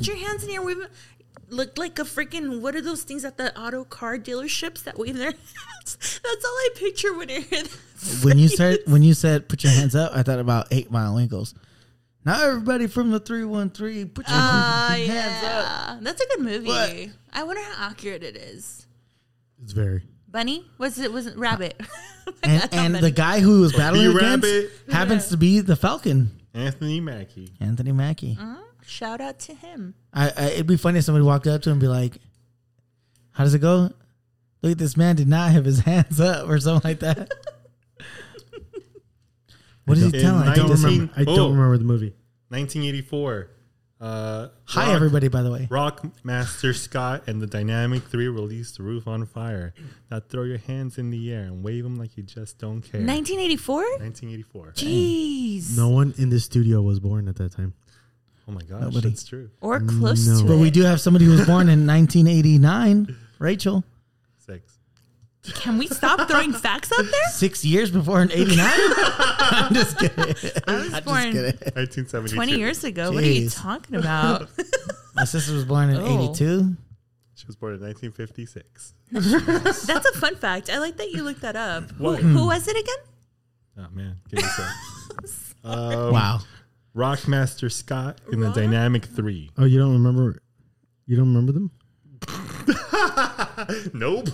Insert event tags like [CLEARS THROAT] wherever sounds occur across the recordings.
put your hands in the air. Wave looked like a freaking what are those things at the auto car dealerships that wave their [LAUGHS] hands? That's all I picture when I hear that. [LAUGHS] when you said when you said put your hands up, I thought about Eight Mile. And he goes, "Now everybody from the three one three, put your Ah, hands up." That's a good movie. What? I wonder how accurate it is. It's very. Bunny? Was it wasn't rabbit? [LAUGHS] And, and the guy who was battling against B-Rabbit. happens to be the Falcon, Anthony Mackie. Anthony Mackie. Shout out to him. I, I, it'd be funny if somebody walked up to him and be like, "How does it go? Look, at this man did not have his [LAUGHS] hands up, or something like that." [LAUGHS] what is he In telling? I don't 19 remember. I don't Oh. remember the movie. 1984. Uh, Hi, Rock- everybody. By the way, Rock Master Scott and the Dynamic Three released "The Roof on Fire." Now throw your hands in the air and wave them like you just don't care. 1984? 1984. Jeez. No one in the studio was born at that time. Oh my gosh, Nobody. that's true. Or close No. to but it. we do have somebody who was born in 1989, Rachel. Six. Can we stop throwing facts out there? Six years before in '89. [LAUGHS] [LAUGHS] I'm just kidding. I was I'm just born kidding. 1972. 20 years ago. What are you talking about? [LAUGHS] My sister was born in Oh. '82. She was born in 1956. That's a fun fact. I like that you looked that up. Who, who was it again? Oh man, give me a. Um, Wow. Rock Master Scott in the Rock? Dynamic Three. Oh, you don't remember? You don't remember them? [LAUGHS] Nope.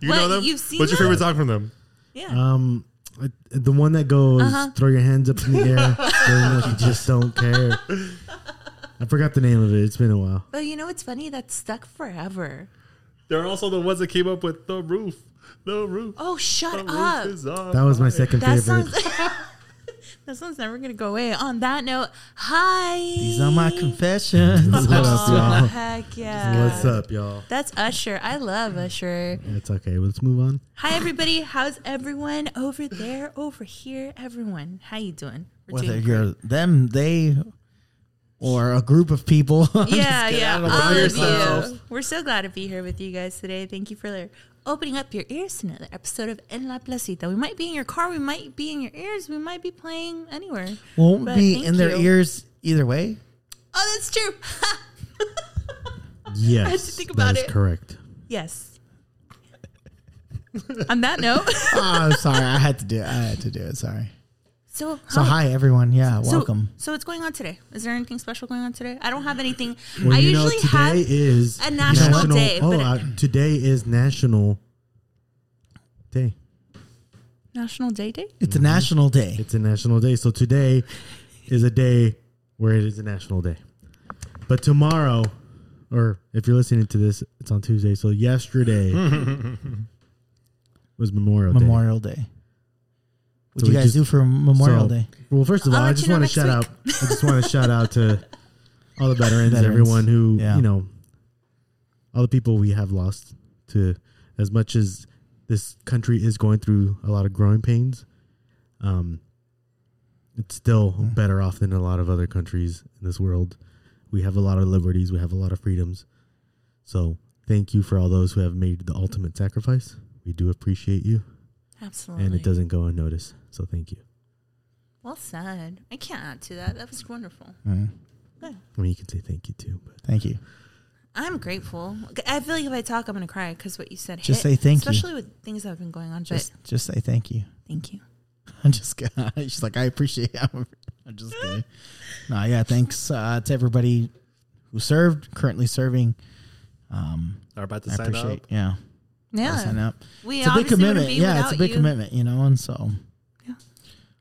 You What, know them? you've seen What's your them? favorite song from them? Yeah. Um, I- the one that goes, Uh-huh. "Throw your hands up in the air, [LAUGHS] feeling like you just don't care." I forgot the name of it. It's been a while. but you know what's funny? That's stuck forever. They're also the ones that came up with the roof. The roof. Oh, shut the up. roof is on That was my fire. second That favorite. sounds. [LAUGHS] that one's never gonna go away. On that note, hi. These are my confessions. [LAUGHS] Oh, what up, Oh, y'all? heck yeah. What's up, y'all? That's Usher. I love Usher. It's okay. Let's move on. Hi everybody. How's everyone over there, over here? Everyone, how you doing? We're Whether doing you're them, they, or a group of people. [LAUGHS] Yeah, yeah, all of you. We're so glad to be here with you guys today. Thank you for opening up your ears to another episode of En La Placita. We might be in your car, we might be in your ears, we might be playing anywhere. Won't But be in their you. ears either way. Oh, that's true. [LAUGHS] Yes, had to think about that is it. correct. yes. [LAUGHS] On that note, [LAUGHS] oh, I'm sorry. I had to do it. I had to do it. Sorry. So So hi everyone. Yeah, So- welcome. So, what's going on today? Is there anything special going on today? I don't have anything. Well, I you know, usually today have is a national day, Oh, but- uh, today is National Day. National Day Day. It's a national day. It's a national day. So today is a day where it is a national day. But tomorrow, or if you're listening to this, it's on Tuesday. So yesterday [LAUGHS] was Memorial Day. Memorial Day. What So do you guys just- do for Memorial So- Day? Well, first of all, I'll I let just want to shout week. out. I just want to [LAUGHS] shout out to all the veterans, Veterans. everyone who Yeah. you know, all the people we have lost. To as much as this country is going through a lot of growing pains, um, it's still Mm. better off than a lot of other countries in this world. We have a lot of liberties. We have a lot of freedoms. So thank you for all those who have made the ultimate sacrifice. We do appreciate you, Absolutely. and it doesn't go unnoticed. So thank you. Well said. I can't add to that. That was wonderful. Mm, I mean, you can say thank you too, but thank you. I'm grateful. I feel like if I talk, I'm going to cry because what you said. Just hit, say thank you. especially with things that have been going on. But Just just say thank you. thank you. [LAUGHS] I'm just kidding. [LAUGHS] She's like, I appreciate it. I'm, [LAUGHS] I'm just kidding. No, yeah, thanks uh, to everybody who served, currently serving. Um, Are about to I sign appreciate, up. yeah, Yeah. sign up. We It's a big obviously wouldn't commitment. Yeah, it's a big you. commitment, you know, and so Yeah.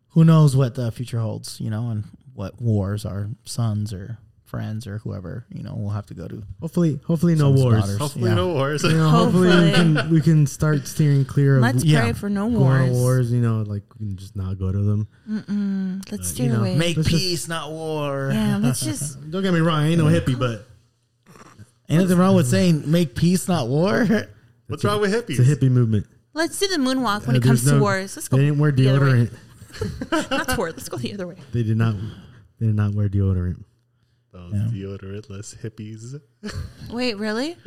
who knows what the future holds, you know, and what wars our sons or friends or whoever, you know, we'll have to go to. hopefully, hopefully no wars. daughters. Hopefully, Yeah. no wars. You know, hopefully, we Hopefully. can we can start steering clear of Let's Yeah. pray for no going to wars. wars. You know, like we can just not go to them. Mm-mm. Let's Uh, steer you know, away. Make Let's just- peace, not war. yeah, let's [LAUGHS] just. Don't get me wrong, I ain't no hippie, but Anything wrong with saying make peace, not war. [LAUGHS] What's wrong with hippies? it's a hippie movement. Let's do the moonwalk when Uh, it comes there's to wars. Let's go. They didn't wear the other way. deodorant. [LAUGHS] Not to war. Let's go the other way. They did not. They did not wear deodorant. Those Yeah. deodorantless hippies. [LAUGHS] Wait, really?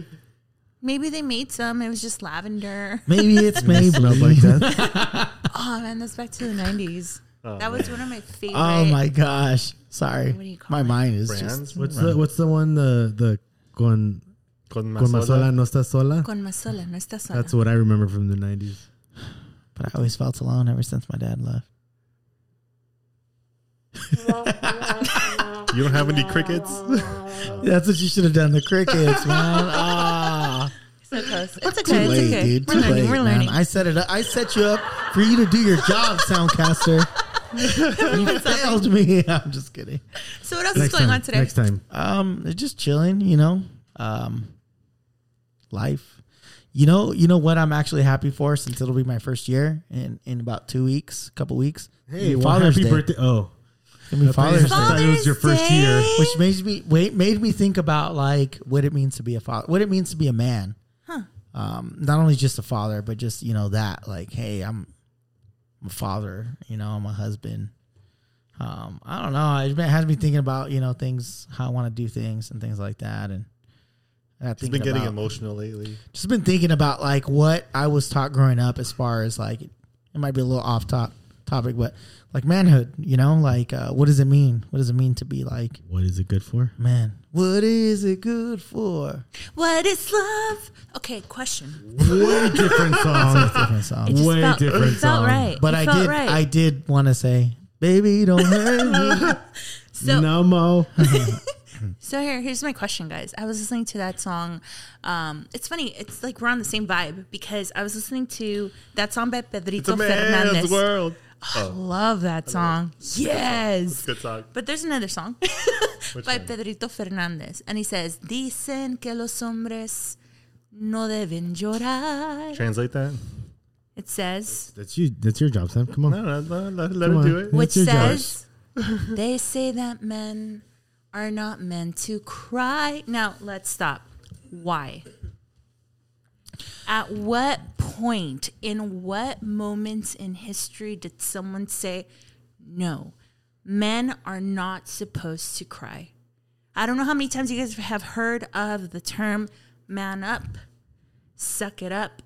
Maybe they made some. It was just lavender. Maybe it's [LAUGHS] maybe Smelled like that. Oh man, that's back to the nineties. Oh, that was man. one of my favorite. Oh my gosh. Sorry, What do you call my it? mind is Brands? just What's the What's the one the the con Con con más sola Mazola. no está sola? Con más sola, no está sola. That's what I remember from the nineties. But I always felt alone ever since my dad left. You don't have any crickets? [LAUGHS] That's what you should have done. The crickets, man. [LAUGHS] Ah, so close. It's too okay. It's late, okay. dude. We're Too learning. late, We're man. learning. I set it. Up. I set you up for you to do your job, Soundcaster. [LAUGHS] you failed me. I'm just kidding. so what else Next is going time. on today? Next time. Um, just chilling, you know. Um, life. You know, you know what I'm actually happy for since it'll be my first year in in about two weeks, couple weeks. Hey, It'll be well, happy birthday! Oh, It's gonna be I thought you Father's said- I Day. thought it was your first Father's year. Which made me wait made me think about like what it means to be a father, what it means to be a man. Huh. Um, not only just a father, but just you know that like, hey, I'm, I'm a father. You know, I'm a husband. Um, I don't know. It has me thinking about you know things, how I want to do things and things like that, and I He's been getting about, emotional lately. just been thinking about like what I was taught growing up as far as like it might be a little off top topic, but like manhood, you know, like uh, what does it mean? What does it mean to be like what is it good for? man? What is it good for? What is love? Okay, question. Way different [LAUGHS] song. Different song. It Way felt, different it felt song. right. But It I felt did Right. I did want to say, baby, don't hurt me. [LAUGHS] so no mo. [LAUGHS] So here, here's my question, guys. I was listening to that song. Um, it's funny. It's like we're on the same vibe because I was listening to that song by It's Pedrito a man's Fernandez. world. Love that song. Yes. Good song. But there's another song [LAUGHS] [LAUGHS] by one? Pedrito Fernandez, and he says, "Dicen que los hombres no deben llorar." Translate that. It says, That's you. That's your job, Sam. Come on. No, no, no let, let Come her on. do it. which says, "They say that men are not meant to cry." Now let's stop. Why? At what point, in what moments in history did someone say, no, men are not supposed to cry? I don't know how many times you guys have heard of the term man up, suck it up,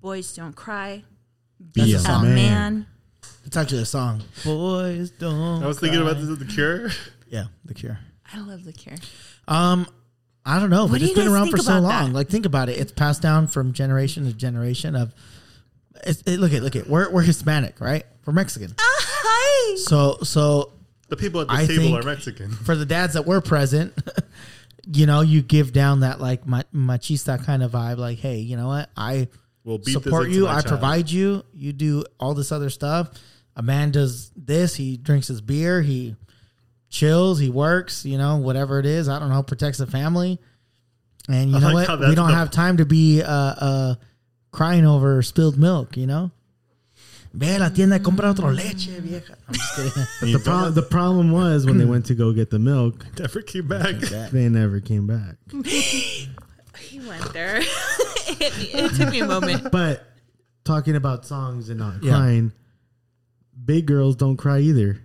boys don't cry, Be That's a a a man. man. It's actually a song. Boys don't. I was thinking cry. about this at the Cure. Yeah, The Cure. I love the cure. Um, I don't know, What but do it's you been around for so long. that? Like, think about it. It's passed down from generation to generation. Of it's, it, look at look at we're we're Hispanic, right? We're Mexican. [LAUGHS] Hi. So so The people at the I table think- are Mexican. for the dads that were present, [LAUGHS] you know, you give down that like machista kind of vibe. Like, hey, you know what? I We'll support you. I child. provide you. You do all this other stuff. A man does this. He drinks his beer. He chills. He works. You know, whatever it is. I don't know. Protects the family. And you know like what? We don't the- have time to be uh, uh, crying over spilled milk. You know. Ve la tienda y compra otro leche, vieja. I'm just kidding. [LAUGHS] The, pro- the problem was when they went to go get the milk, [LAUGHS] never came back. [LAUGHS] they never came back. He went there. it, it took me a moment. But talking about songs and not Yeah. crying, big girls don't cry either,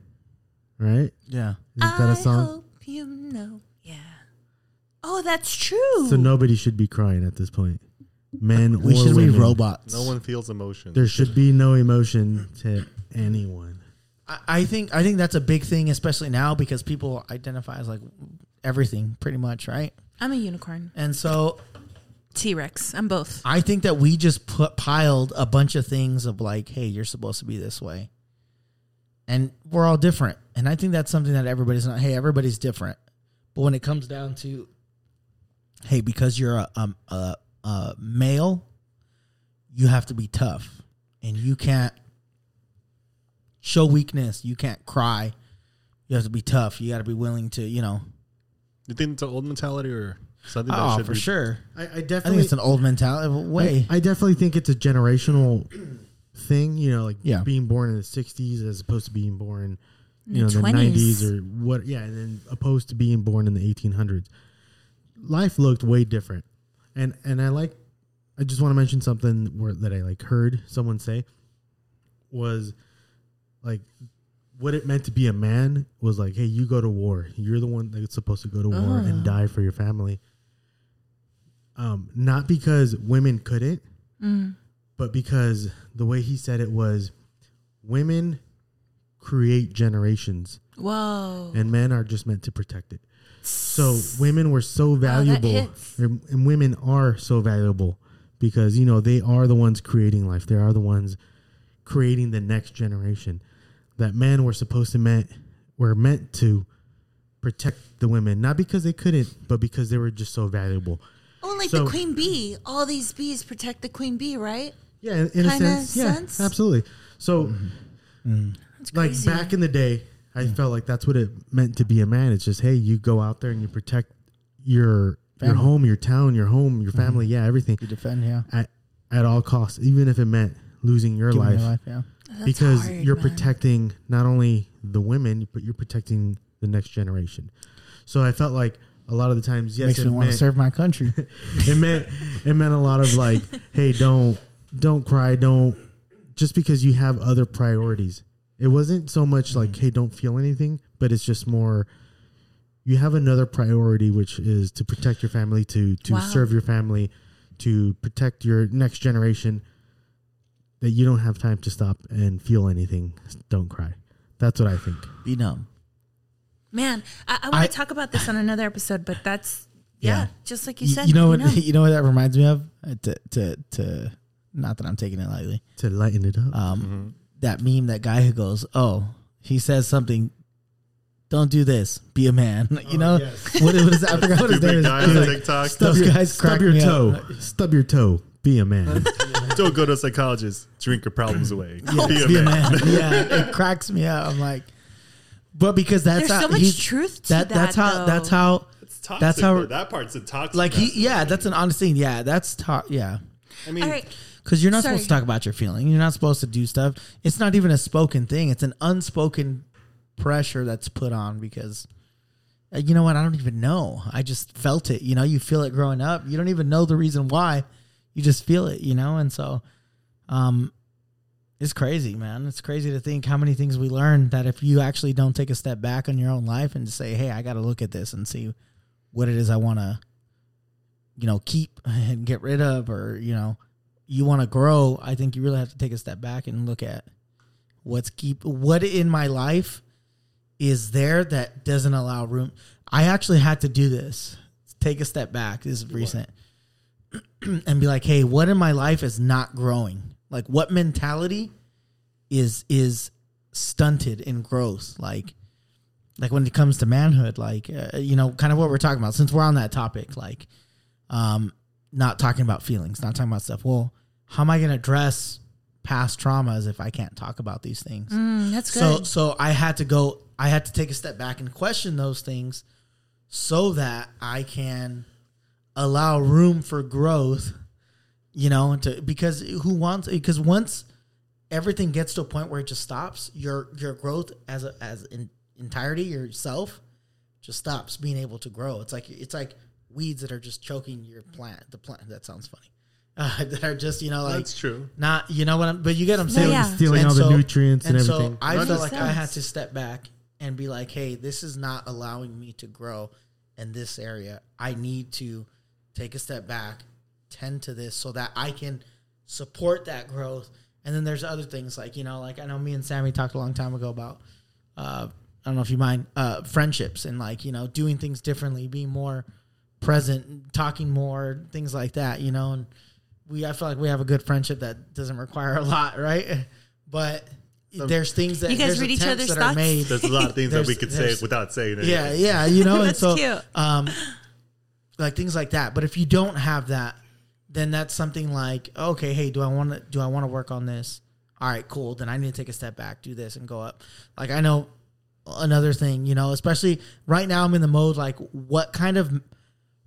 right? Yeah. Isn't that a I song? hope you know. Yeah. Oh, that's true. So nobody should be crying at this point. Men We or should be robots. No one feels emotion. There should be no emotion to anyone. I- I think I think that's a big thing, especially now because people identify as like everything, pretty much, right? I'm a unicorn. And so T Rex. I'm both. I think that we just put piled a bunch of things of like, hey, you're supposed to be this way, and we're all different. And I think that's something that everybody's not. Hey, everybody's different, but when it comes down to, hey, because you're a um, a, a male, you have to be tough, and you can't show weakness. You can't cry. You have to be tough. You got to be willing to, you know. you think it's an old mentality or something that Oh, should for be sure. I, I I think it's an old mentality way. I, I definitely think it's a generational thing. You know, like Yeah. being born in the '60s as opposed to being born, you know, The in the '90s or what? Yeah, and then opposed to being born in the 1800s. Life looked way different, and and I like. I just want to mention something where that I like heard someone say was like what it meant to be a man was like, hey, you go to war. You're the one that's supposed to go to war and Oh. die for your family. Um, not because women couldn't, Mm. But because the way he said it was women create generations Whoa. and men are just meant to protect it. So women were so valuable, and and women are so valuable because you know they are the ones creating life. They are the ones creating the next generation. That men were supposed to meant were meant to protect the women, not because they couldn't, but because they were just so valuable. Oh, like So- the queen bee. All these bees protect the queen bee, right? Yeah, in, in a Kinda sense, yeah, absolutely. So, That's like crazy. back in the day, I mm. felt like that's what it meant to be a man. It's just hey, you go out there and you protect your your Family. home, your town, your home, your mm-hmm. family, yeah, everything You defend, yeah. at at all costs, even if it meant losing your Giving life, your life, yeah. That's because hard, you're man. protecting not only the women, but you're protecting the next generation. So I felt like a lot of the times, yes, Makes it me want to meant- serve my country. [LAUGHS] it meant it meant a lot of like, hey, don't don't cry, don't just because you have other priorities. It wasn't so much like, hey, don't feel anything, but it's just more you have another priority which is to protect your family, to to Wow. serve your family, to protect your next generation that you don't have time to stop and feel anything. Don't cry. That's what I think. Be numb. Man, I, I I- want to talk about this on another episode, but that's yeah, Yeah. just like you You, said. you know what? [LAUGHS] You know what that reminds me of? Uh, To to to. Not that I'm taking it lightly. To lighten it up. Um, that meme, that guy who goes, "Oh, he says something." Don't do this. Be a man. [LAUGHS] You know [LAUGHS] what, what is that? I forgot what [LAUGHS] his name Stupid is. guy He's on like, TikTok. stub those your, guys stub crack your toe. up. Stub your toe. Be a man. Don't go to a psychologist. Drink your problems away. Be a be a man. man. yeah, it cracks me up. I'm like, but because that's There's how so much truth to that. that, That's how. though. That's how. It's toxic. That's how- though. that part's a toxic. Like he. Yeah, that's an honest thing. Yeah, that's talk. Yeah. I mean, All right. Because you're not Sorry. supposed to talk about your feeling. You're not supposed to do stuff. It's not even a spoken thing. It's an unspoken pressure that's put on because uh, you know what? I don't even know. I just felt it. You know, you feel it growing up. You don't even know the reason why. You just feel it, you know? And so um it's crazy, man. It's crazy to think how many things we learn that if you actually don't take a step back on your own life and say, "Hey, I got to look at this and see what it is I want to you know, keep [LAUGHS] and get rid of or, you know, you want to grow, I think you really have to take a step back and look at what's keep what in my life is there that doesn't allow room. I actually had to do this. Take a step back. This is recent. [CLEARS THROAT] and be like, "Hey, what in my life is not growing? Like what mentality is is stunted in growth? Like like when it comes to manhood, like uh, you know, kind of what we're talking about since we're on that topic, like um not talking about feelings, not talking about stuff. Well, how am I going to address past traumas if I can't talk about these things? Mm, that's So good. so I had to go I had to take a step back and question those things so that I can allow room for growth, you know, to because who wants because once everything gets to a point where it just stops, your your growth as a as in entirety yourself just stops being able to grow. It's like it's like weeds that are just choking your plant. The plant that sounds funny. Uh, [LAUGHS] that are just you know like that's true. not you know what I'm but you get what I'm No, saying yeah. Stealing And all the nutrients and, and so everything. I That felt makes like I had to step back and be like, hey, this is not allowing me to grow in this area. I need to take a step back, tend to this so that I can support that growth. And then there's other things like, you know, like I know me and Sammy talked a long time ago about uh I don't know if you mind, uh friendships and like, you know, doing things differently, being more present, talking more, things like that, you know, and we I feel like we have a good friendship that doesn't require a lot, right? But there's things that You guys read each attempts other's are thoughts? made. There's a lot of things that we could say without saying it. Yeah, yeah, you know, and That's so cute. um like things like that. But if you don't have that, then that's something like, okay, hey, do I want to do I want to work on this? All right, cool. Then I need to take a step back, do this, and go up. Like I know another thing, you know, especially right now, I'm in the mode like, what kind of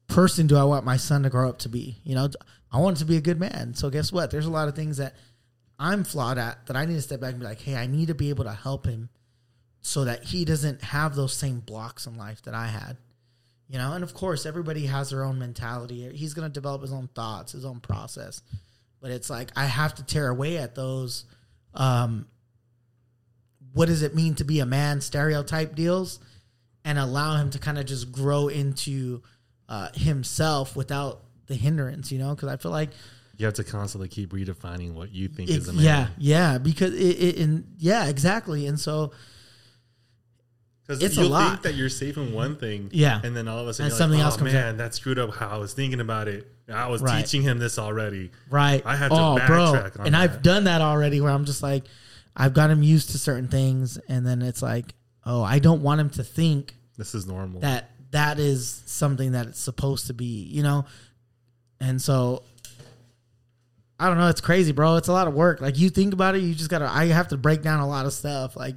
person do I want my son to grow up to be? You know, I want to be a good man. So guess what? There's a lot of things that I'm flawed at that I need to step back and be like, hey, I need to be able to help him so that he doesn't have those same blocks in life that I had. You know, and of course, everybody has their own mentality. He's going to develop his own thoughts, his own process. But it's like I have to tear away at those. Um, what does it mean to be a man? Stereotype deals, and allow him to kind of just grow into uh, himself without the hindrance. You know, because I feel like You have to constantly keep redefining what you think it- is a man. yeah, yeah, because it, it and yeah, exactly. And so Because It's a you'll lot. think that you're safe in one thing, Yeah. and then all of a sudden something like, else oh, comes man, that screwed up how I was thinking about it. I was Right. teaching him this already. Right. I had to oh, bro. backtrack on And I've done that already where I'm just like, I've got him used to certain things. And then it's like, oh, I don't want him to think This is normal. that that is something that it's supposed to be, you know? And so I don't know, it's crazy, bro. It's a lot of work. Like you think about it, you just gotta I have to break down a lot of stuff. Like,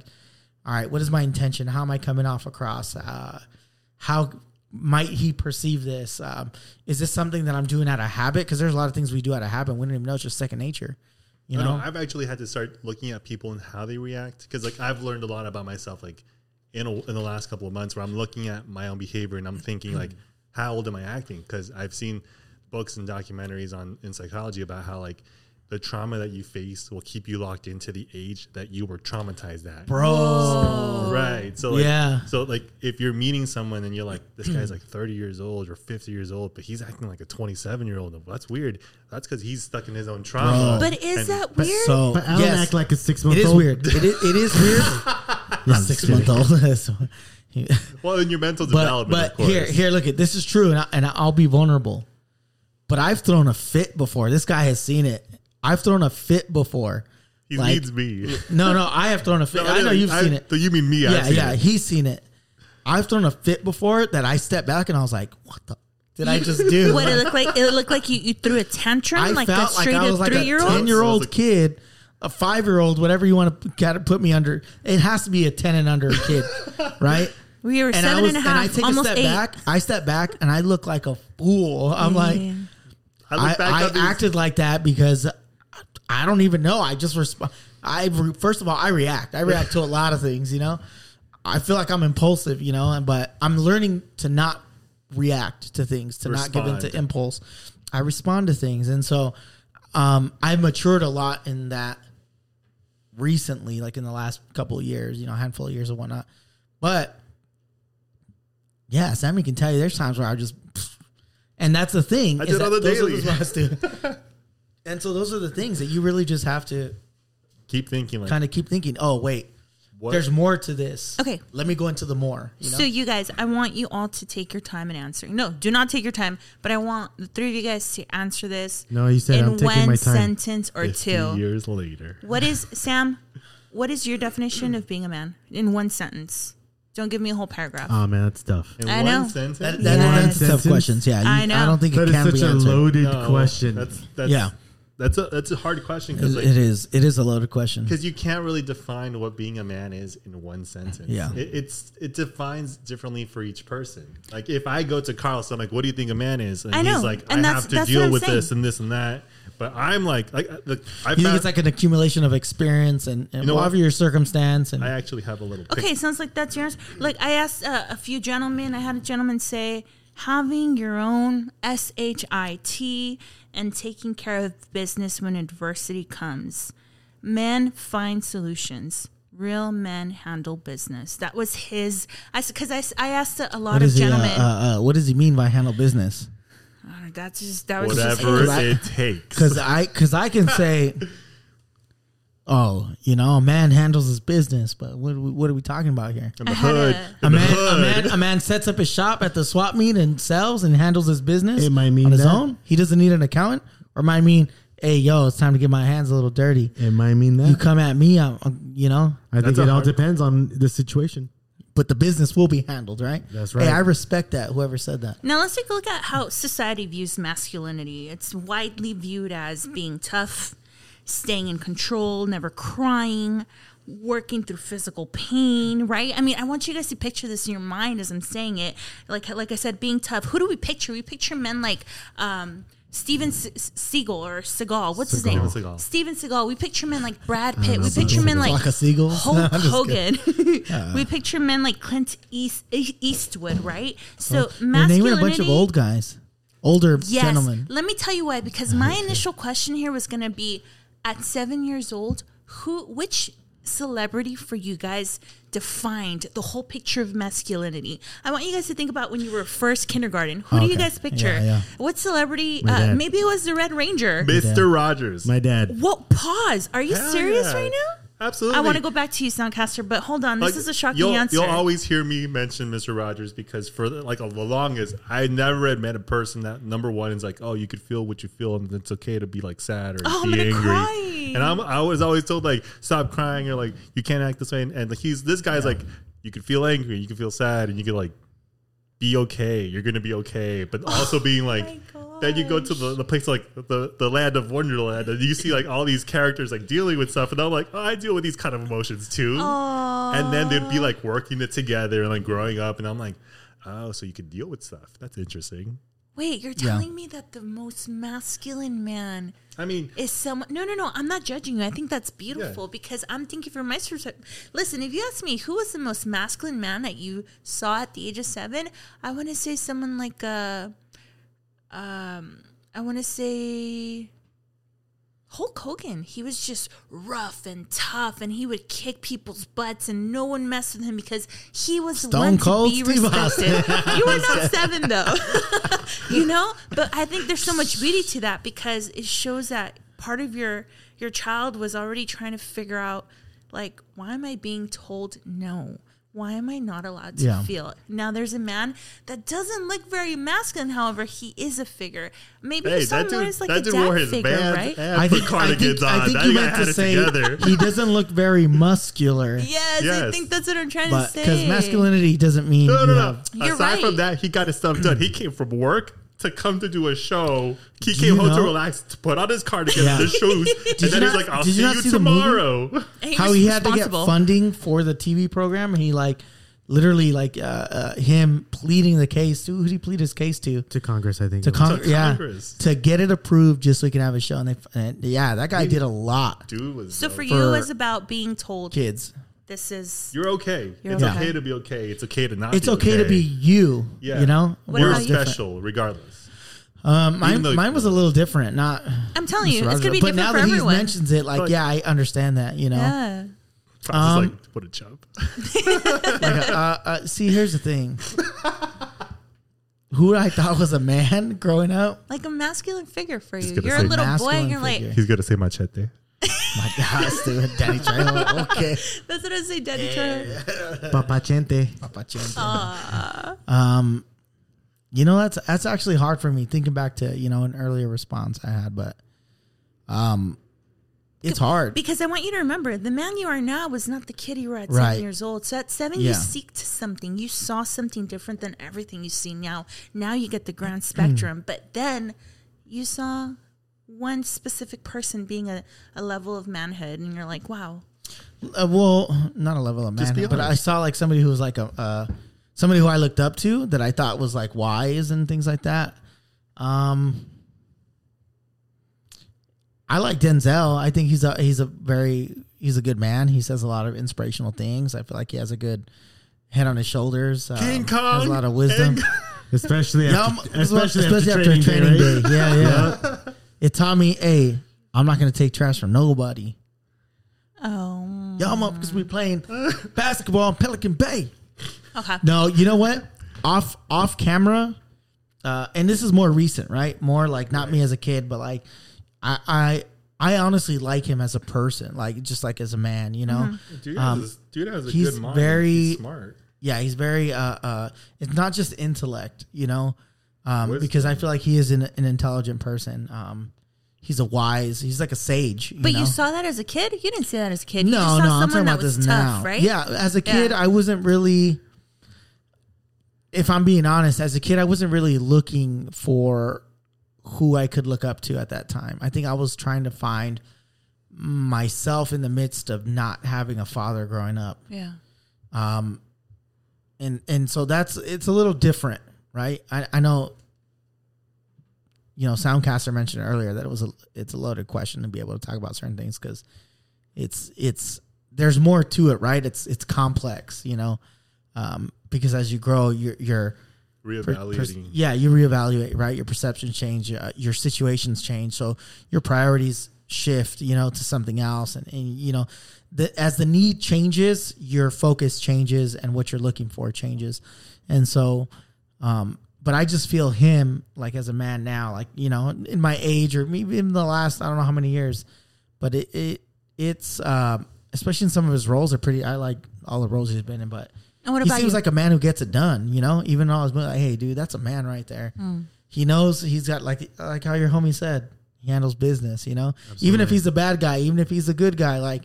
all right, what is my intention? How am I coming off across? Uh how might he perceive this? Um, is this something that I'm doing out of habit? Because there's a lot of things we do out of habit. We don't even know it's just second nature. You No, know? no, I've actually had to start looking at people and how they react because, like, I've learned a lot about myself, like, in a, in the last couple of months, where I'm looking at my own behavior and I'm thinking, like, [CLEARS THROAT] how old am I acting? Because I've seen books and documentaries on in psychology about how, like, the trauma that you face will keep you locked into the age that you were traumatized at. bro. Right. So like, Yeah. So like, if you're meeting someone and you're like, this guy's [CLEARS THROAT] like 30 years old or 50 years old, but he's acting like a 27 year old. That's weird. That's because he's stuck in his own trauma. But is And- that weird? So But I don't yes, act like a six month is old. weird. It is, it is weird. [LAUGHS] I'm Six just month kidding. old. [LAUGHS] [LAUGHS] well, in your mental but development, but of course. here here look at this is true and, I, and I'll be vulnerable. But I've thrown a fit before. This guy has seen it. I've thrown a fit before. he like- needs me. [LAUGHS] No, no, I have thrown a fit. I know you've seen it. So you mean me? I've Yeah, yeah, it. he's seen it. I've thrown a fit before that I stepped back and I was like, "What the did I just do?" what it looked like? It looked like you, you threw a tantrum, I like a felt like straight I was like three a year ten old. year I was old like- kid, a five year old, whatever you want to kind of put me under. It has to be a ten and under kid, [LAUGHS] right? We were and seven I was, and a and I half, take a almost step eight. back. I step back and I look like a fool. I'm like, I I, I acted like that because I don't even know. I just respond. I first of all, I react. I react to a lot of things. You know, I feel like I'm impulsive. You know, but I'm learning to not react to things, to not give into Respond. impulse. I respond to things, and so um, I've matured a lot in that recently, like in the last couple of years. You know, a handful of years or whatnot. But yeah, Sammy can tell you there's times where I just, and that's the thing. I did on the those daily. to- [LAUGHS] and so those are the things that you really just have to keep thinking like kind of keep thinking. Oh wait, what? there's more to this. Okay. let me go into the more. You know? So you guys, I want you all to take your time in answering. No, do not take your time, but I want the three of you guys to answer this No, you said in I'm taking one my time. sentence or 50 two. years later. What is [LAUGHS] Sam? What is your definition of being a man in one sentence? Don't give me a whole paragraph. Oh man, that's tough. In I one know. sentence. that, that, Yes. that's tough Sentence? questions. Yeah, you- I know. I don't think That it is can such be a loaded No, question. That's that's Yeah. That's a that's a hard question because like, it is. It is a loaded question. because you can't really define what being a man is in one sentence. Yeah. it, it's it defines differently for each person. Like if I go to Carl, so I'm like, "What do you think a man is?" And I know, he's like, and "I have to deal with saying. this and this and that." But I'm like, like, uh, look, I You think it's like an accumulation of experience and, and know what? whatever your circumstance and I actually have a little. Pic- Okay, sounds like that's yours. Like I asked uh, a few gentlemen. I had a gentleman say, "Having your own S H I T and taking care of business when adversity comes. Men find solutions. Real men handle business." That was his. I because I, s- I asked a, a lot what of is he? Uh, gentlemen. uh, uh, what does he mean by handle business? Uh, that's just that was just Whatever his. I- it takes. [LAUGHS] Because I because I can say, [LAUGHS] oh, you know, a man handles his business, but what are we, what are we talking about here? in the hood, a- A in the man, a hood. man, a man sets up his shop at the swap meet and sells and handles his business It might mean on his that. own. He doesn't need an accountant, or might mean, hey, yo, it's time to get my hands a little dirty. It might mean that. You come at me, I'm, I'm- you know, I think That's a it all hard- depends on the situation. but the business will be handled, right? That's Hey, right. I respect that. Whoever said that. Now let's take a look at how society views masculinity. It's widely viewed as being tough, staying in control, never crying, working through physical pain, right? I mean, I want you guys to picture this in your mind as I'm saying it. Like like I said, being tough. Who do we picture? We picture men like um Steven Se- Seagal or Seagal. What's his name? Steven Seagal. Steven Seagal. We picture men like Brad Pitt. We picture men like Flock of seagulls? Hulk [LAUGHS] I'm just Hogan. [LAUGHS] we picture men like Clint East, Eastwood, right? So You're masculinity. naming a bunch of old guys, older Yes. gentlemen. Let me tell you why. Because my initial question here was going to be, at seven years old, who, which celebrity for you guys defined the whole picture of masculinity? I want you guys to think about when you were first kindergarten. Who do you guys picture? Yeah, yeah. What celebrity? Uh, maybe it was the Red Ranger. Mr. Rogers. My dad. What? Pause. Are you Hell serious yeah. right now? Absolutely. I want to go back to you, Soundcaster, but hold on. This Like, is a shocking you'll, answer. You'll always hear me mention Mr. Rogers because for the, like the longest, I never had met a person that number one is like, oh, you could feel what you feel, and it's okay to be like sad or Oh, I'm be angry. cry. And I'm, I was always told like, stop crying or like you can't act this way. And, and he's this guy's like, you can feel angry, you can feel sad, and you can like be okay. You're gonna be okay, but oh also being like. Then you go to the, the place like the, the land of Wonderland, and you see like all these characters like dealing with stuff, and I'm like, oh, I deal with these kind of emotions too and then they'd be like working it together and like growing up and i'm like oh so you could deal with stuff that's interesting Wait, you're Yeah. telling me that the most masculine man i mean is someone? No, no, no. I'm not judging you. I think that's beautiful Yeah. because I'm thinking from my perspective. Listen, if you ask me who was the most masculine man that you saw at the age of seven, I want to say someone like uh, um, I want to say Hulk Hogan. He was just rough and tough, and he would kick people's butts, and no one messed with him because he was the Stone one Cold to be Steve respected. you were not [LAUGHS] seven though, [LAUGHS] you know. But I think there's so much beauty to that because it shows that part of your your child was already trying to figure out, like, why am I being told no? Why am I not allowed to Yeah. feel? Now there's a man that doesn't look very masculine. However, he is a figure. Maybe hey you saw that dude as like that a dude dad wore his figure, bands right? and I put think, I cardigans think, on I think you meant to say [LAUGHS] he doesn't look very muscular. [LAUGHS] Yes, I think that's what I'm trying But to say. because masculinity doesn't mean no you no no have- You're aside right. from that he got his stuff done he came from work to come to do a show he Do came you home to relax to put on his cardigan Yeah. [LAUGHS] and his shoes and you then he's like i'll see you you, see the movie? tomorrow He how he had to get funding for the TV program, and he like literally like uh, uh, him pleading the case to who did he plead his case to? to Congress, I think. To it was. Con- To yeah, Congress. to get it approved, just so he can have a show. And, they, and yeah, that guy did a lot. dude was So dope. for, For you, it's about being told Kids, this is. you're okay You're it's okay. okay to be okay it's okay to not it's be okay, to be you. Yeah. You know, What you're about you? special regardless Um, mine, though- mine was a little different. Not. I'm telling you, Mr. it's gonna be but different now for that everyone. he mentions it, like, Like- yeah, I understand that. You know, yeah. Francis Um, [LAUGHS] like what a chump like, uh, uh, see, here's the thing. Who I thought was a man [LAUGHS] growing up, Like a masculine figure for you. gonna You're a say little boy masculine and you're like, figure. he's gonna say machete my gosh, [LAUGHS] dude, Danny Trejo. Okay, that's what I say, Daddy Trejo. Papachente. Papachente. Um, you know that's that's actually hard for me thinking back to you know an earlier response I had, but um, it's hard. Because I want you to remember, the man you are now was not the kid you were at Right. seven years old. So at seven, Yeah. you seeked something. You saw something different than everything you see now. Now you get the grand spectrum. but then you saw one specific person being a, a level of manhood, and you're like, wow. Uh, well, not a level of Just be man, but I saw like somebody who was like a uh, somebody who I looked up to that I thought was like wise and things like that. Um, I like Denzel. I think he's a he's a very he's a good man. He says a lot of inspirational things. I feel like he has a good head on his shoulders. Um, King has a lot of wisdom. and- [LAUGHS] Especially after, I'm- especially, especially after, training, day, right? Yeah, [LAUGHS] yeah. it taught me, hey, I'm not gonna take trash from nobody. Oh. Y'all motherfuckers be playing basketball in Pelican Bay. Okay. No, you know what? Off off camera, uh, and this is more recent, right? More like not me as a kid, but like I I I honestly like him as a person, like just like as a man, you know. dude, Um, has, dude has a he's good mind very- he's smart Yeah, he's very uh uh. It's not just intellect, you know, um, Wisdom. because I feel like he is an, an intelligent person. Um, he's a wise. He's like a sage. But know? you saw that as a kid? You didn't see that as a kid. You no, just saw no, I'm someone talking that about was this tough, now. right? Yeah, as a kid, Yeah. I wasn't really. If I'm being honest, as a kid, I wasn't really looking for who I could look up to at that time. I think I was trying to find myself in the midst of not having a father growing up. Yeah. Um, and and so that's it's a little different, right? I, I know. You know, Soundcaster mentioned earlier that it was a it's a loaded question to be able to talk about certain things because it's it's there's more to it, right? It's it's complex, you know, um, because as you grow, you're you're per- pers- reevaluating yeah, you reevaluate, right? Your perceptions change, uh, your situations change, so your priorities shift, you know, to something else, and, and you know, the, as the need changes, your focus changes, and what you're looking for changes, and so, um, but I just feel him like as a man now, like you know, in my age or maybe in the last I don't know how many years, but it, it it's uh, especially in some of his roles are pretty. I like all the roles he's been in, but And what he about seems you? like a man who gets it done. You know, even all his movies, like, hey, dude, that's a man right there. Hmm. He knows he's got like like how your homie said he handles business. You know, even if he's a bad guy, even if he's a good guy, like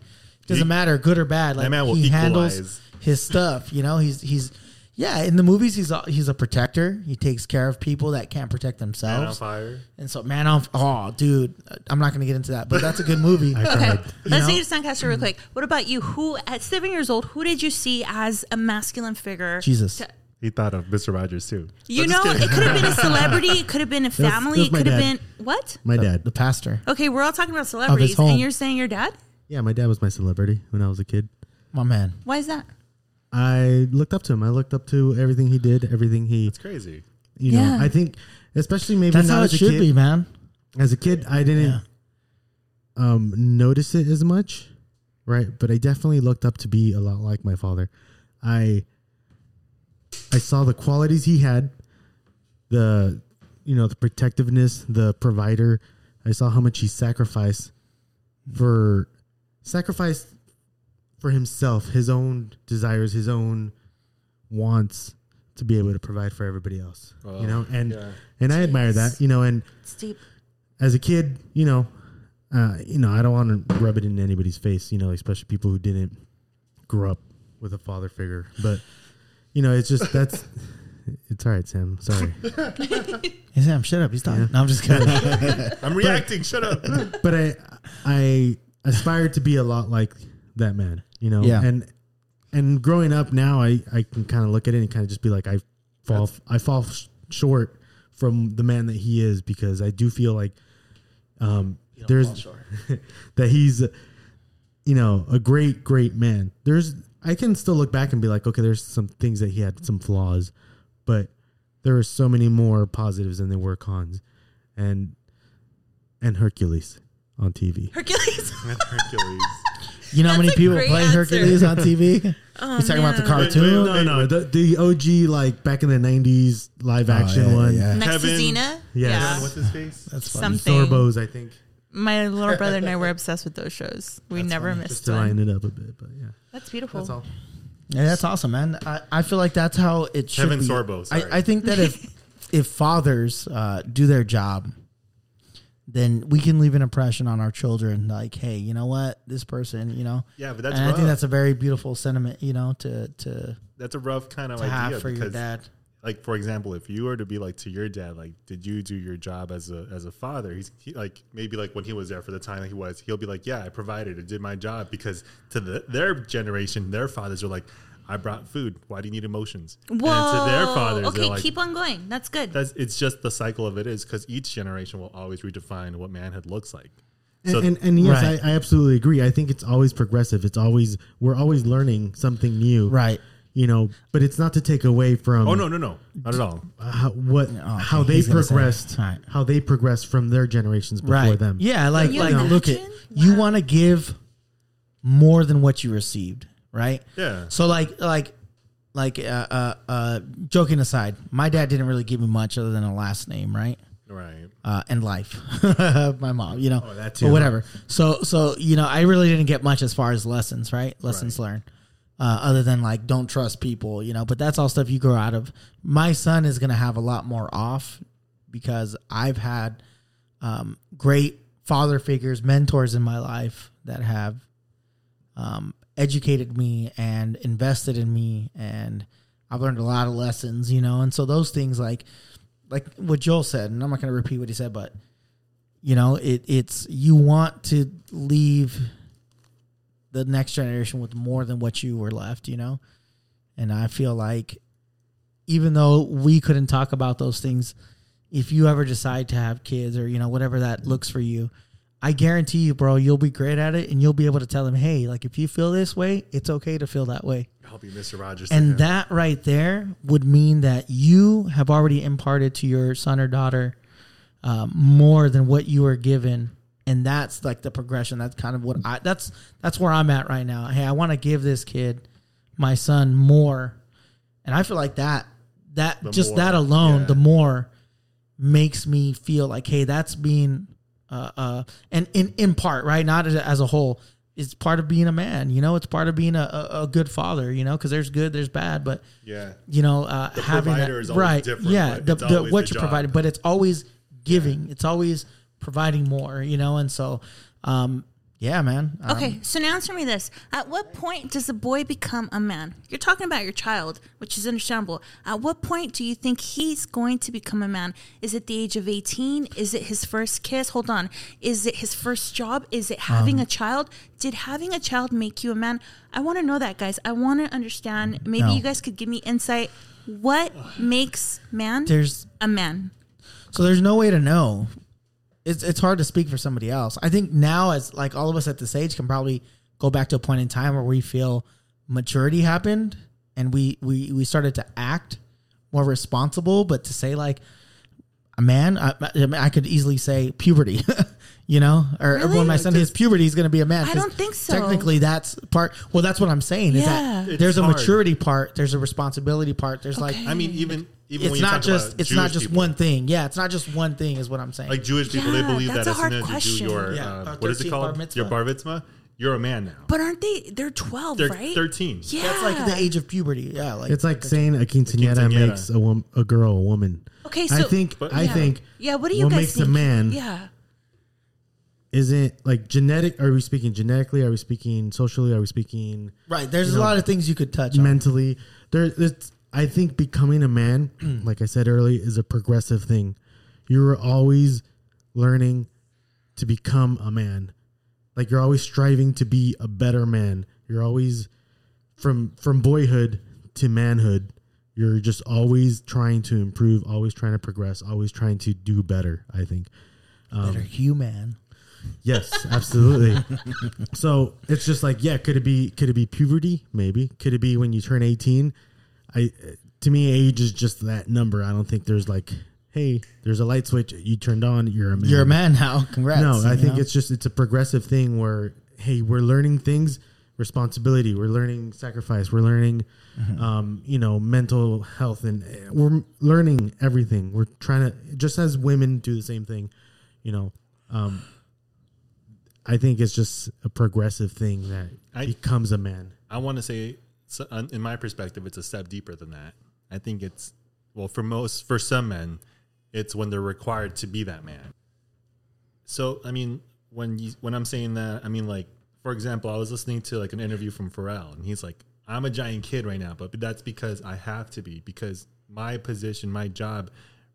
doesn't He- matter, good or bad. Like man will he handles his stuff. You know, he's he's yeah. In the movies, he's a, he's a protector. He takes care of people that can't protect themselves. Man on themselves. fire. And so, man, on oh, dude, I'm not gonna get into that, but that's a good movie. [LAUGHS] Okay, let's know? take it to Soundcaster real quick. What about you? Who at seven years old? Who did you see as a masculine figure? Jesus. to- He thought of Mr. Rogers too. you I'm know, it could have been a [LAUGHS] celebrity. It could have been a family. that was It could have been what? My the, dad. the pastor, Okay, we're all talking about celebrities, and you're saying your dad. Yeah, my dad was my celebrity when I was a kid. my man. Why is that? I looked up to him. I looked up to everything he did, everything he, It's crazy. you know. Yeah. I think, especially maybe That's not how it as a should kid. be, man. As a kid, I didn't Yeah. um, notice it as much, right? But I definitely looked up to be a lot like my father. I I saw the qualities he had, the you know the protectiveness, the provider. I saw how much he sacrificed for sacrificed for himself, his own desires, his own wants to be able to provide for everybody else. Wow. You know, and Yeah. and I admire that. You know, and It's as a kid, you know, uh, you know, I don't want to rub it in anybody's face, you know, especially people who didn't grow up with a father figure. But you know, it's just that's [LAUGHS] it's all right, Sam. Sorry, [LAUGHS] Hey, Sam, shut up. He's talking. No, I'm just kidding. [LAUGHS] I'm reacting. Shut up. but I I aspire to be a lot like that man, you know. Yeah. And and growing up now, I I can kind of look at it and kind of just be like, I fall I fall short from the man that he is because I do feel like um there's [LAUGHS] that he's you know a great great man there's i can still look back and be like okay there's some things that he had some flaws but there are so many more positives than there were cons and and hercules on tv Hercules. [LAUGHS] Hercules. You know how many people play answer. Hercules on TV? [LAUGHS] Oh, He's talking about the cartoon. no no the, the og like back in the 90s live action Oh, yeah, one yeah. Next to Kevin. Xena. Yes. Yeah. What's his face? That's funny. Something. sorbos i think My little [LAUGHS] brother and I were obsessed with those shows. We That's never funny. just missed to one. line it up a bit but yeah That's beautiful. that's all Yeah, that's awesome, man. I, I feel like that's how it should Kevin be. Sorbo, sorry. I, I think that if [LAUGHS] if fathers uh, do their job, then we can leave an impression on our children. Like, hey, you know what, this person, you know. Yeah, but that's and I think that's a very beautiful sentiment, you know, to to, That's a rough kind of idea have for your because, dad. like, for example, if you were to be like to your dad, like, did you do your job as a as a father? He's he, like maybe like when he was there for the time that he was, he'll be like, yeah, I provided, I did my job because to the, their generation, their fathers are like, I brought food. Why do you need emotions? Whoa. And to their fathers, okay, like, keep on going. That's good. that's it's just the cycle of it is because each generation will always redefine what manhood looks like. And, So and, and yes, Right. I, I absolutely agree. I think it's always progressive. It's always we're always learning something new, Right. You know, but it's not to take away from oh no no no not at all. how, what oh, okay, how they he's gonna say it. progressed, All right. how they progressed from their generations before right. them. Yeah, like you like look at imagine? you want to give more than what you received, right? Yeah. So like like like uh, uh uh joking aside, my dad didn't really give me much other than a last name, right? Right. Uh, and life, [LAUGHS] my mom, you know, Oh, that but too, whatever. So, so you know, I really didn't get much as far as lessons, right? Lessons learned, uh, other than like don't trust people, you know. But that's all stuff you grow out of. My son is gonna have a lot more off because I've had um, great father figures, mentors in my life that have um, educated me and invested in me, and I've learned a lot of lessons, you know. And so those things, like like what Joel said, and I'm not going to repeat what he said, but you know, it it's you want to leave the next generation with more than what you were left, you know. And I feel like even though we couldn't talk about those things, if you ever decide to have kids or you know whatever that looks for you, I guarantee you, bro, you'll be great at it, and you'll be able to tell them, hey, like if you feel this way, it's okay to feel that way. I'll be Mr. Rogers. And that right there would mean that you have already imparted to your son or daughter um, more than what you were given. And that's like the progression. That's kind of what I that's that's where I'm at right now. Hey, I want to give this kid, my son, more. And I feel like that that The just more, that alone, yeah. the more makes me feel like, hey, that's being uh uh and in in part, right? Not as a, as a whole. It's part of being a man. You know, it's part of being a, a, a good father. You know, because there's good, there's bad, but Yeah. you know, uh, The having provider that, is always right, different, yeah, the, the, what you're job. providing, but it's always giving. It's always providing more. You know, and so, um, yeah, man. Um, Okay, so now answer me this. At what point does a boy become a man? You're talking about your child, which is understandable. At what point do you think he's going to become a man? Is it the age of 18? Is it his first kiss? Hold on. Is it his first job? Is it having Um, a child? Did having a child make you a man? I want to know that, guys. I want to understand. Maybe No. you guys could give me insight. What makes man There's a man? So there's no way to know. It's it's hard to speak for somebody else. I think now as like all of us at this age can probably go back to a point in time where we feel maturity happened and we we we started to act more responsible, but to say like man, I, I, mean, I could easily say puberty, [LAUGHS] you know, or Really? when my son hits puberty, he's going to be a man. I 'cause don't think so. Technically, that's part. Well, that's what I'm saying. Is Yeah. that It's there's a maturity part, there's a responsibility part. There's like I mean, even even when it's you not talk just about it's not Jewish just people, one thing. Yeah, it's not just one thing. Is what I'm saying. Like Jewish people, they believe that a as soon as you question. do your Yeah, uh, what is it called? bar. Your bar mitzvah. You're a man now. But aren't they? They're 12, They're right? 13. Yeah. That's like the age of puberty. Yeah, like It's like saying a quinceañera quinceañera. makes a, wom- a girl a woman. Okay, so I so think But- I yeah. think Yeah, what do you what guys makes a man Yeah. isn't like genetic. Are we speaking genetically? Are we speaking socially? Are we speaking right. There's a know, lot of things you could touch on. mentally? There, it's, I think becoming a man, [CLEARS THROAT] like I said earlier, is a progressive thing. You're always learning to become a man. Like you're always striving to be a better man. You're always from from boyhood to manhood. You're just always trying to improve, always trying to progress, always trying to do better. I think. Um, better human. Yes, absolutely. [LAUGHS] so it's just like, yeah, could it be could it be puberty? Maybe. Could it be when you turn 18? I to me age is just that number. I don't think there's like, hey, there's a light switch you turned on, you're a man. You're a man now. Congrats. No, I think know? it's just it's a progressive thing where hey, we're learning things, responsibility, we're learning sacrifice, we're learning Mm-hmm. um, you know, mental health and uh, we're learning everything. We're trying to just as women do the same thing, you know. Um I think it's just a progressive thing that I- becomes a man. I want to say, in my perspective, it's a step deeper than that. I think it's well for most for some men, it's when they're required to be that man. So I mean, when you when I'm saying that, I mean like for example, I was listening to like an interview from Pharrell, and he's like, "I'm a giant kid right now, but that's because I have to be because my position, my job."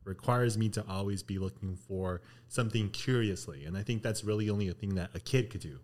requires me to always be looking for something curiously and i think that's really only a thing that a kid could do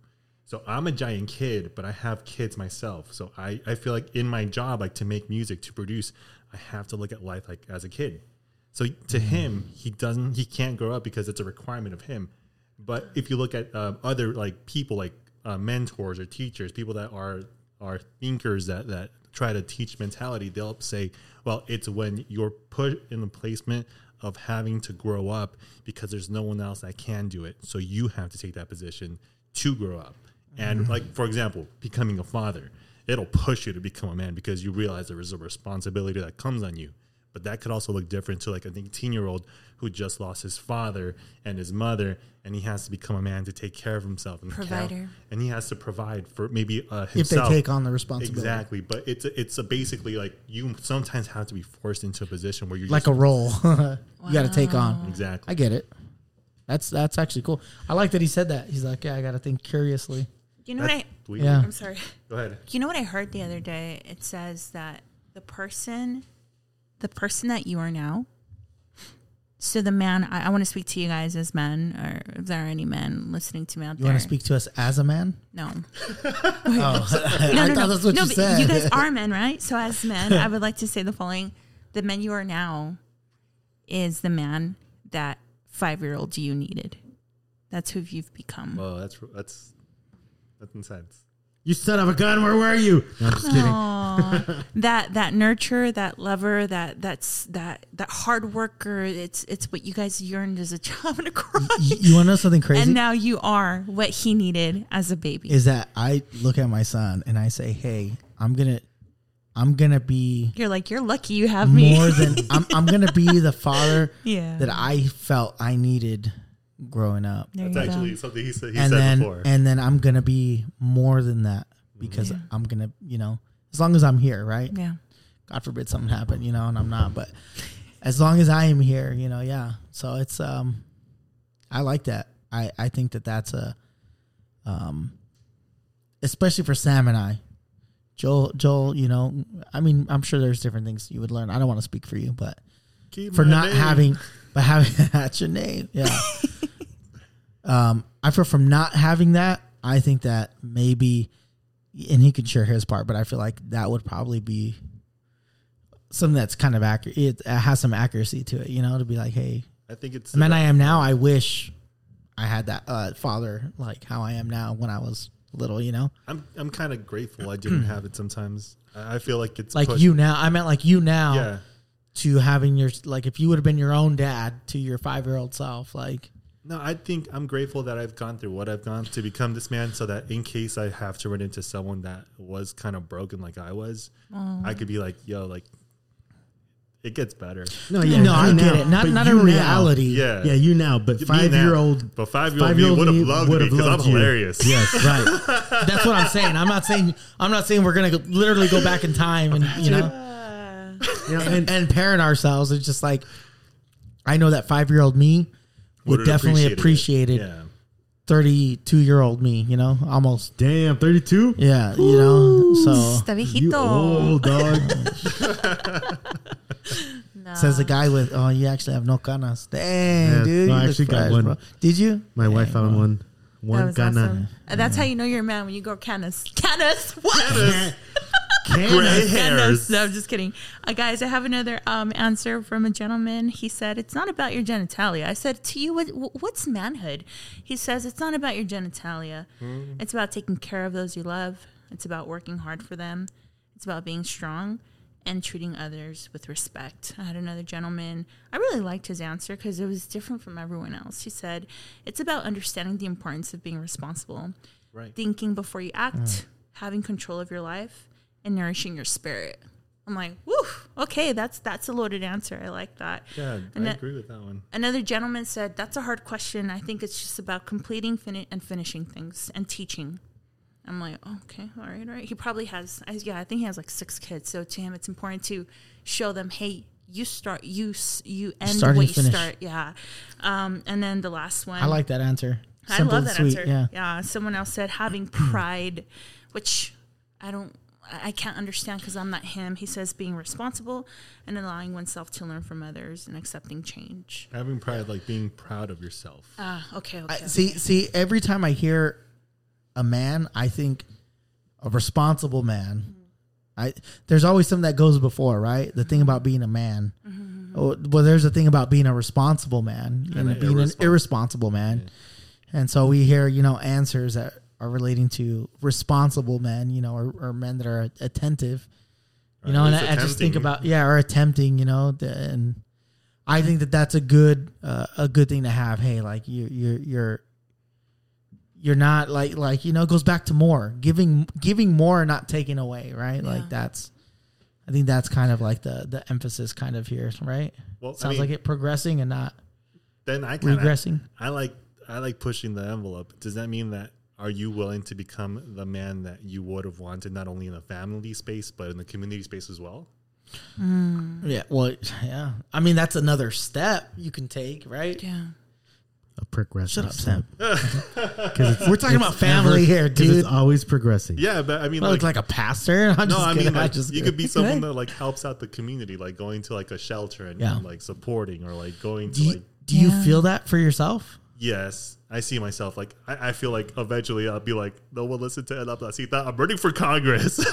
so I'm a giant kid, but I have kids myself. So I, I feel like in my job, like to make music, to produce, I have to look at life like as a kid. So to him, he doesn't, he can't grow up because it's a requirement of him. But if you look at uh, other like people, like uh, mentors or teachers, people that are are thinkers that that try to teach mentality, they'll say, well, it's when you're put in the placement of having to grow up because there's no one else that can do it. So you have to take that position to grow up. And like for example, becoming a father, it'll push you to become a man because you realize there is a responsibility that comes on you. But that could also look different to like an 18 year old who just lost his father and his mother, and he has to become a man to take care of himself and count- Provider. and he has to provide for maybe uh, if they take on the responsibility, exactly. But it's a, it's a basically like you sometimes have to be forced into a position where you're like just, a role [LAUGHS] you got to take on. exactly. I get it. That's that's actually cool. I like that he said that. He's like, yeah, I got to think curiously. You know what I? Weird. Yeah. I'm sorry. Go ahead. You know what I heard the other day? It says that the person, the person that you are now. So the man, I, I want to speak to you guys as men, or if there are any men listening to me out You there. want to speak to us as a man? No, [LAUGHS] Oh, [LAUGHS] [LAUGHS] no, I no, thought no. that's what no, you but said. You guys are men, right? So as men, I would like to say the following: the man you are now is the man that five-year-old you needed. That's who you've become. Well, that's that's that's intense. You son of a gun, where were you? No, I'm just kidding. That that nurture, that lover, that that's that that hard worker. It's it's what you guys yearned as a child. I'm gonna cry. you, you want to know something crazy? And now you are what he needed as a baby. is that I look at my son and I say, "Hey, I'm gonna, I'm gonna be You're like you're lucky you have me. more than [LAUGHS] I'm. I'm gonna be the father yeah. that I felt I needed growing up. There That's actually go. something he said. He and said then before. and then I'm gonna be more than that because Yeah. I'm gonna, you know, as long as I'm here, right? Yeah. God forbid something happen, you know, and I'm not, but as long as I am here, you know, yeah. So it's um, I like that. I I think that that's a um, especially for Sam and I. Joel, Joel, you know, I mean, I'm sure there's different things you would learn. I don't want to speak for you, but Keep for not name. having, but having [LAUGHS] that's your name, yeah. [LAUGHS] um, I feel from not having that, I think that maybe, and he could share his part, but I feel like that would probably be something that's kind of accurate. It has some accuracy to it, you know, to be like, hey, I think it's the man I am now, I wish I had that uh, father like how I am now when I was little, you know, I'm I'm kind of grateful I didn't have it. Sometimes I I feel like it's like pushed- you now. I meant like you now. Yeah, To having your like, if you would have been your own dad to your five year old self, like no, I think I'm grateful that I've gone through what I've gone to become this man, so that in case I have to run into someone that was kind of broken like I was, I could be like, yo, like it gets better. No, yeah, No, I you get now, it. Not not you in now- reality. Yeah, Yeah, you now, but Me five now. year old, but five year old me five-year-old would have loved would me because I'm you. hilarious. Yes, [LAUGHS] right. That's what I'm saying. I'm not saying I'm not saying we're gonna go, literally go back in time and you know You know, and and parent ourselves. It's just like I know that five year old me would Would've definitely appreciated appreciate it. it. Yeah. 32 year old me, you know, almost. damn, thirty two. Yeah, you know. So Está You old dog. No. [LAUGHS] [LAUGHS] says the guy with, oh, you actually have no canas. Dang, Yeah, dude. no, I you look actually got one. bro. Did you? My wife found bro. one. That One was gana. awesome. Uh, That's how you know you're a man when you go canis. Canis. What? Gray Canis. hairs. No, I'm just kidding. Uh, guys, I have another um, answer from a gentleman. He said, It's not about your genitalia. I said, To you, what, what's manhood? He says, It's not about your genitalia. It's about taking care of those you love. It's about working hard for them. It's about being strong and treating others with respect. I had another gentleman. I really liked his answer because it was different from everyone else. He said, It's about understanding the importance of being responsible, Right. thinking before you act, mm. having control of your life, and nourishing your spirit. I'm like, woo, okay, that's that's a loaded answer. I like that. Yeah, And I that- agree with that one. Another gentleman said, That's a hard question. I think it's just about completing fini- and finishing things and teaching. I'm like, oh, okay, all right, all right. He probably has, I- yeah, I think he has like six kids. So to him, it's important to show them, hey, you start, you you end Start what you finish. start. Yeah. Um, and then the last one. I like that answer. I love that sweet. answer. Yeah. Yeah. Someone else said having [CLEARS THROAT] pride, which I don't, I I can't understand because I'm not him. He says being responsible and allowing oneself to learn from others and accepting change. Having pride, like being proud of yourself. Ah, okay, okay. I, see, see, every time I hear a man, I think a responsible man. I there's always something that goes before, right? The thing about being a man. Oh, well, there's a thing about being a responsible man and, an being an irresponsible- irresponsible man. And so we hear, you know, answers that are relating to responsible men, you know, or, or men that are attentive. You Or know, and I, I just think about yeah, or attempting, you know, the- and I think that that's a good uh, a good thing to have. Hey, like you you're you're you're not like like you know it goes back to more giving giving more not taking away, right? Yeah. Like that's I think that's kind of like the the emphasis kind of here, right? Well, I Sounds mean, like it progressing and not Then I kind of regressing. I like I like pushing the envelope. Does that mean that are you willing to become the man that you would have wanted not only in the family space but in the community space as well? Hmm. Yeah, well, yeah. I mean, that's another step you can take, right? yeah. A progressive. Shut up, Sam. [LAUGHS] Because [LAUGHS] We're talking about family here, dude. It's always progressing. Yeah, but I mean, I like, look like a pastor. [LAUGHS] I'm no, just I kidding. mean, I'm like, just you kidding. could be someone that like helps out the community, like going to like a shelter and, Yeah. and, like supporting or like going to Do you, like do you Yeah. feel that for yourself? yes. I see myself like I, I feel like eventually I'll be like no one listen to El Placita. I'm running for Congress.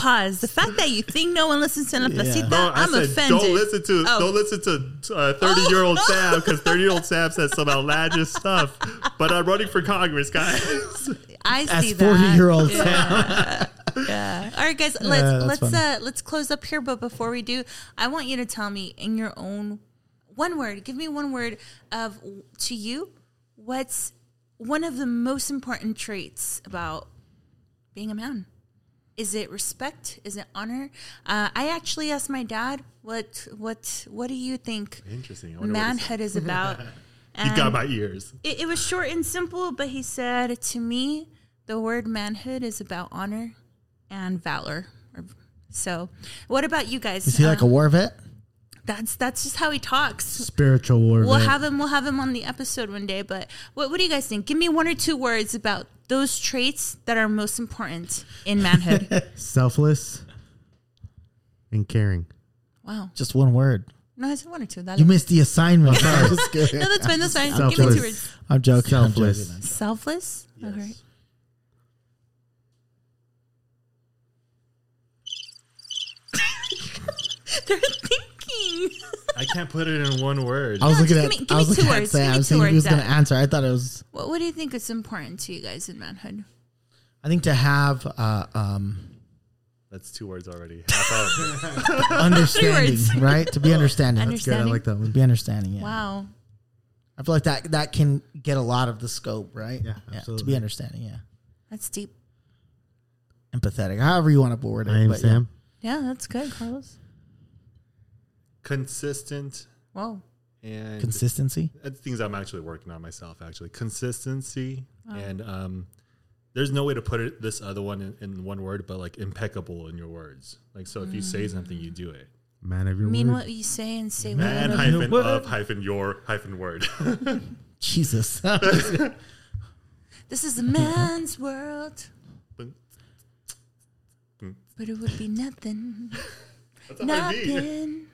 Pause. The fact that you think no one listens to La Placita, No, I I'm said offended. don't listen to Oh. don't listen to uh, thirty year old Sam because [LAUGHS] thirty year old Sam says some outlandish stuff. But I'm running for Congress, guys. I As see that. 40 year old Yeah. [LAUGHS] yeah. All right, guys. Let's that's let's funny. uh let's close up here. But before we do, I want you to tell me in your own one word. Give me one word of to you. What's one of the most important traits about being a man? Is it respect? Is it honor? Uh, I actually asked my dad, "What what what do you think Interesting. I wonder what he said. manhood is about?" [LAUGHS] You got my ears. it, it was short and simple, but he said to me, the word manhood is about honor and valor. So, what about you guys? Is he like a Uh, war vet? that's that's just how he talks. Spiritual war. We'll vet. have him. We'll have him on the episode one day. But what what do you guys think? Give me one or two words about those traits that are most important in manhood. [LAUGHS] selfless and caring. wow. Just one word. No, I said one or two. That You missed the assignment. [LAUGHS] Just [LAUGHS] kidding. no, that's fine. That's fine. Give me two Selfless. words. I'm joking. I'm Selfless. joking. Selfless. Okay. They're thinking. [LAUGHS] I can't put it in one word. I was No, looking at. give me- give I was looking two at words. Give Sam. me two seeing if he was going to answer. I thought it was. What What do you think is important to you guys in manhood? I think to have uh, um, That's two words already. [LAUGHS] [LAUGHS] Understanding, words. right? To be understanding. Under- Let's Good. I like that one. be understanding. Yeah. Wow. I feel like that that can get a lot of the scope, right? Yeah, Absolutely. To be understanding. Yeah. That's deep. Empathetic. However you want to word it. I am but yeah. Sam. Yeah, that's good, Carlos. Consistent Whoa. and Consistency. that's things I'm actually working on myself. Actually, consistency and um, there's no way to put it this other one in, in one word, but like impeccable in your words. Like so, if you say something, you do it. Man of your Mean word. what you say and say Man what. hyphen word. of hyphen your hyphen word. [LAUGHS] Jesus. [LAUGHS] This is a man's world, But [LAUGHS] but it would be nothing. That's what I mean. nothing.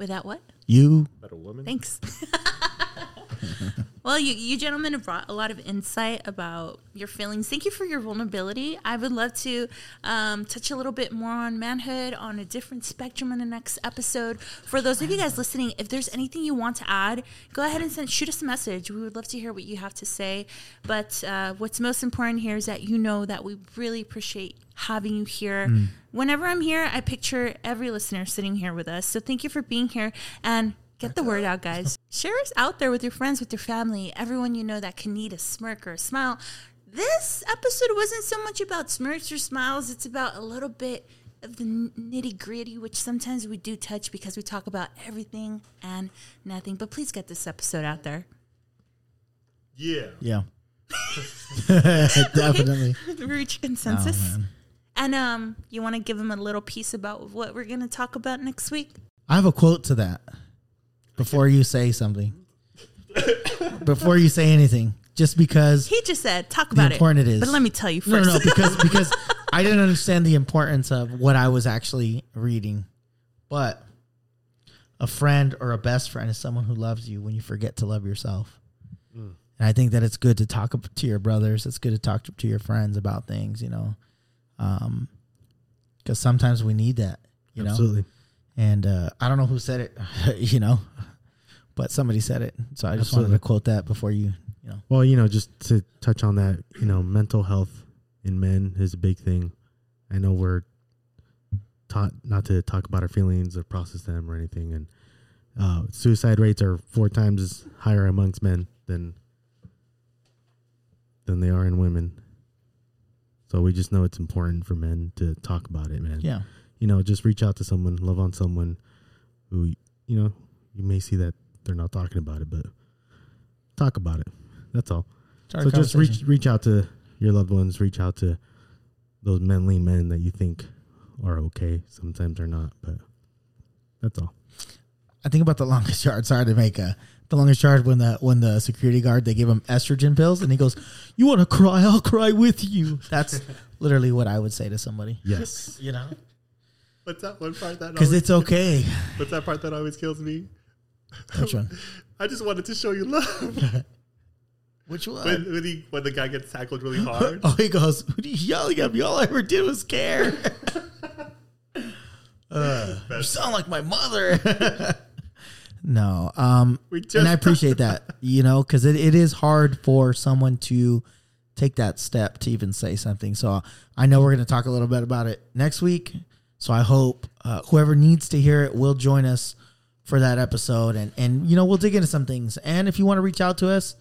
Without what? you. That a woman? Thanks. [LAUGHS] well, you, you gentlemen have brought a lot of insight about your feelings. Thank you for your vulnerability. I would love to um, touch a little bit more on manhood on a different spectrum in the next episode. For those of you guys listening, if there's anything you want to add, go ahead and send, shoot us a message. We would love to hear what you have to say. But uh, what's most important here is that you know that we really appreciate having you here. Whenever I'm here, I picture every listener sitting here with us. So thank you for being here and get the word out, guys. Share us out there with your friends, with your family, everyone you know that can need a smirk or a smile. This episode wasn't so much about smirks or smiles, it's about a little bit of the nitty gritty, which sometimes we do touch because we talk about everything and nothing. But please get this episode out there. Yeah. Yeah. [LAUGHS] [LAUGHS] Definitely. [LAUGHS] Reach Oh, consensus. man. and um, you want to give them a little piece about what we're going to talk about next week? I have a quote to that before you say something. before you say anything, just because He just said, talk about it. important it is. But let me tell you first. no, no, because [LAUGHS] because I didn't understand the importance of what I was actually reading. But a friend or a best friend is someone who loves you when you forget to love yourself. Mm. And I think that it's good to talk to your brothers. It's good to talk to, to your friends about things, you know, because sometimes we need that, you know. Absolutely. And uh, I don't know who said it, [LAUGHS] you know, but somebody said it. So I just wanted to quote that before you, you know. Well, you know, just to touch on that, you know, mental health in men is a big thing. I know we're taught not to talk about our feelings or process them or anything, and uh, suicide rates are four times higher amongst men than than they are in women. So we just know it's important for men to talk about it, man. Yeah. You know, just reach out to someone, love on someone who, you know, you may see that they're not talking about it, but talk about it. That's all so just reach reach out to your loved ones reach out to those manly men that you think are okay sometimes they're not but that's all I think about the longest [LAUGHS] yard. Sorry to make a the longest yard when the when the security guard they give him estrogen pills and he goes, "You want to cry? I'll cry with you." That's [LAUGHS] literally what I would say to somebody. yes You know, What's that one part that? because it's okay. [LAUGHS] What's that part that always kills me? Which one? [LAUGHS] I just wanted to show you love. [LAUGHS] Which one? when, when, he, when the guy gets tackled really [LAUGHS] hard. Oh, he goes, "What are you yelling at me? All I ever did was care." uh, you sound like my mother. no, um, and I appreciate that, you know, because it, it is hard for someone to take that step to even say something. So I know we're going to talk a little bit about it next week. So I hope uh, whoever needs to hear it will join us for that episode, and and you know we'll dig into some things. And if you want to reach out to us,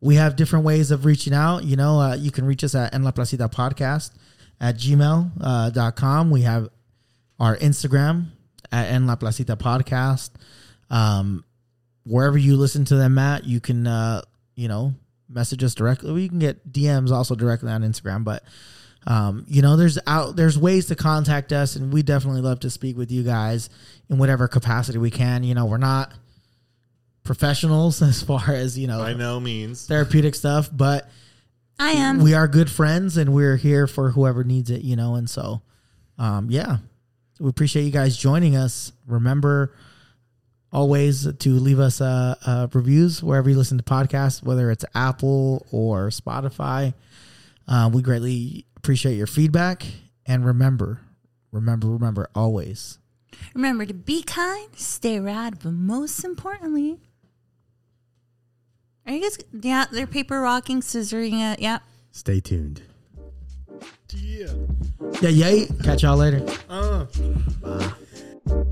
we have different ways of reaching out. You know, uh, you can reach us at En La Placita Podcast at gmail.com. Uh, dot com. we have our Instagram at En La Placita Podcast. Um, wherever you listen to them at, you can uh, you know message us directly. We can get DMs also directly on Instagram, but um, you know, there's out there's ways to contact us, and we definitely love to speak with you guys in whatever capacity we can. You know, we're not professionals [LAUGHS] as far as you know By no means. therapeutic stuff, but I am. we are good friends, and we're here for whoever needs it. You know, and so um, yeah, we appreciate you guys joining us. Remember always to leave us uh, uh, reviews wherever you listen to podcasts, whether it's Apple or Spotify. Uh, we greatly appreciate your feedback. And remember, remember, remember always. Remember to be kind, stay rad, but most importantly, are you guys? Yeah, they're paper rocking, scissoring it. Yep. Stay tuned. Yeah. Yeah, yeah. Catch y'all later. Uh. Bye. Bye.